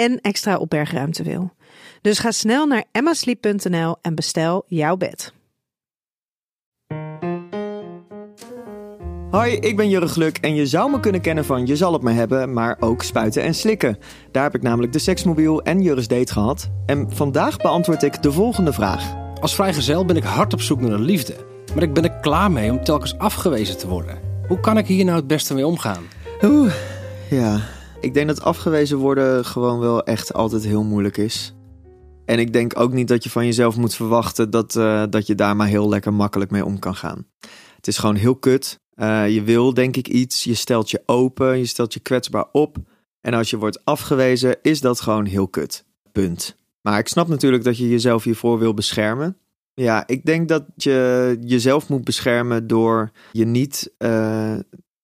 en extra opbergruimte wil. Dus ga snel naar emmasleep.nl en bestel jouw bed. Hoi, ik ben Jurre Gluk en je zou me kunnen kennen van Je zal het me hebben, maar ook spuiten en slikken. Daar heb ik namelijk de seksmobiel en Jurre's date gehad. En vandaag beantwoord ik de volgende vraag. Als vrijgezel ben ik hard op zoek naar de liefde. Maar ik ben er klaar mee om telkens afgewezen te worden. Hoe kan ik hier nou het beste mee omgaan? Oeh, ja. Ik denk dat afgewezen worden gewoon wel echt altijd heel moeilijk is. En ik denk ook niet dat je van jezelf moet verwachten dat, eh, dat je daar maar heel lekker makkelijk mee om kan gaan. Het is gewoon heel kut. Uh, je wil denk ik iets, je stelt je open, je stelt je kwetsbaar op. En als je wordt afgewezen, is dat gewoon heel kut. Punt. Maar ik snap natuurlijk dat je jezelf hiervoor wil beschermen. Ja, ik denk dat je jezelf moet beschermen door je niet, uh,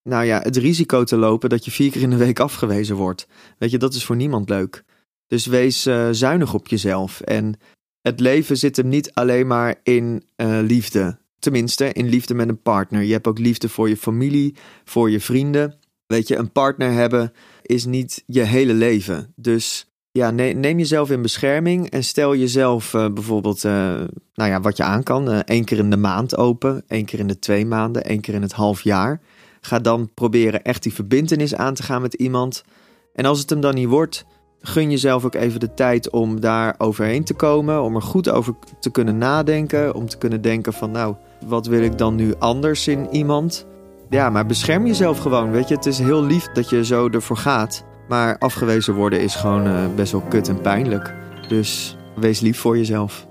nou ja, het risico te lopen dat je vier keer in de week afgewezen wordt. Weet je, dat is voor niemand leuk. Dus wees uh, zuinig op jezelf. En het leven zit hem niet alleen maar in uh, liefde. Tenminste, in liefde met een partner. Je hebt ook liefde voor je familie, voor je vrienden. Weet je, een partner hebben is niet je hele leven. Dus ja, neem jezelf in bescherming en stel jezelf uh, bijvoorbeeld, nou ja, wat je aan kan. Één keer in de maand open, één keer in de twee maanden, één keer in het half jaar. Ga dan proberen echt die verbindenis aan te gaan met iemand. En als het hem dan niet wordt, gun jezelf ook even de tijd om daar overheen te komen. Om er goed over te kunnen nadenken. Om te kunnen denken van, nou, wat wil ik dan nu anders in iemand? Ja, maar bescherm jezelf gewoon. Weet je, het is heel lief dat je zo ervoor gaat. Maar afgewezen worden is gewoon uh, best wel kut en pijnlijk. Dus wees lief voor jezelf.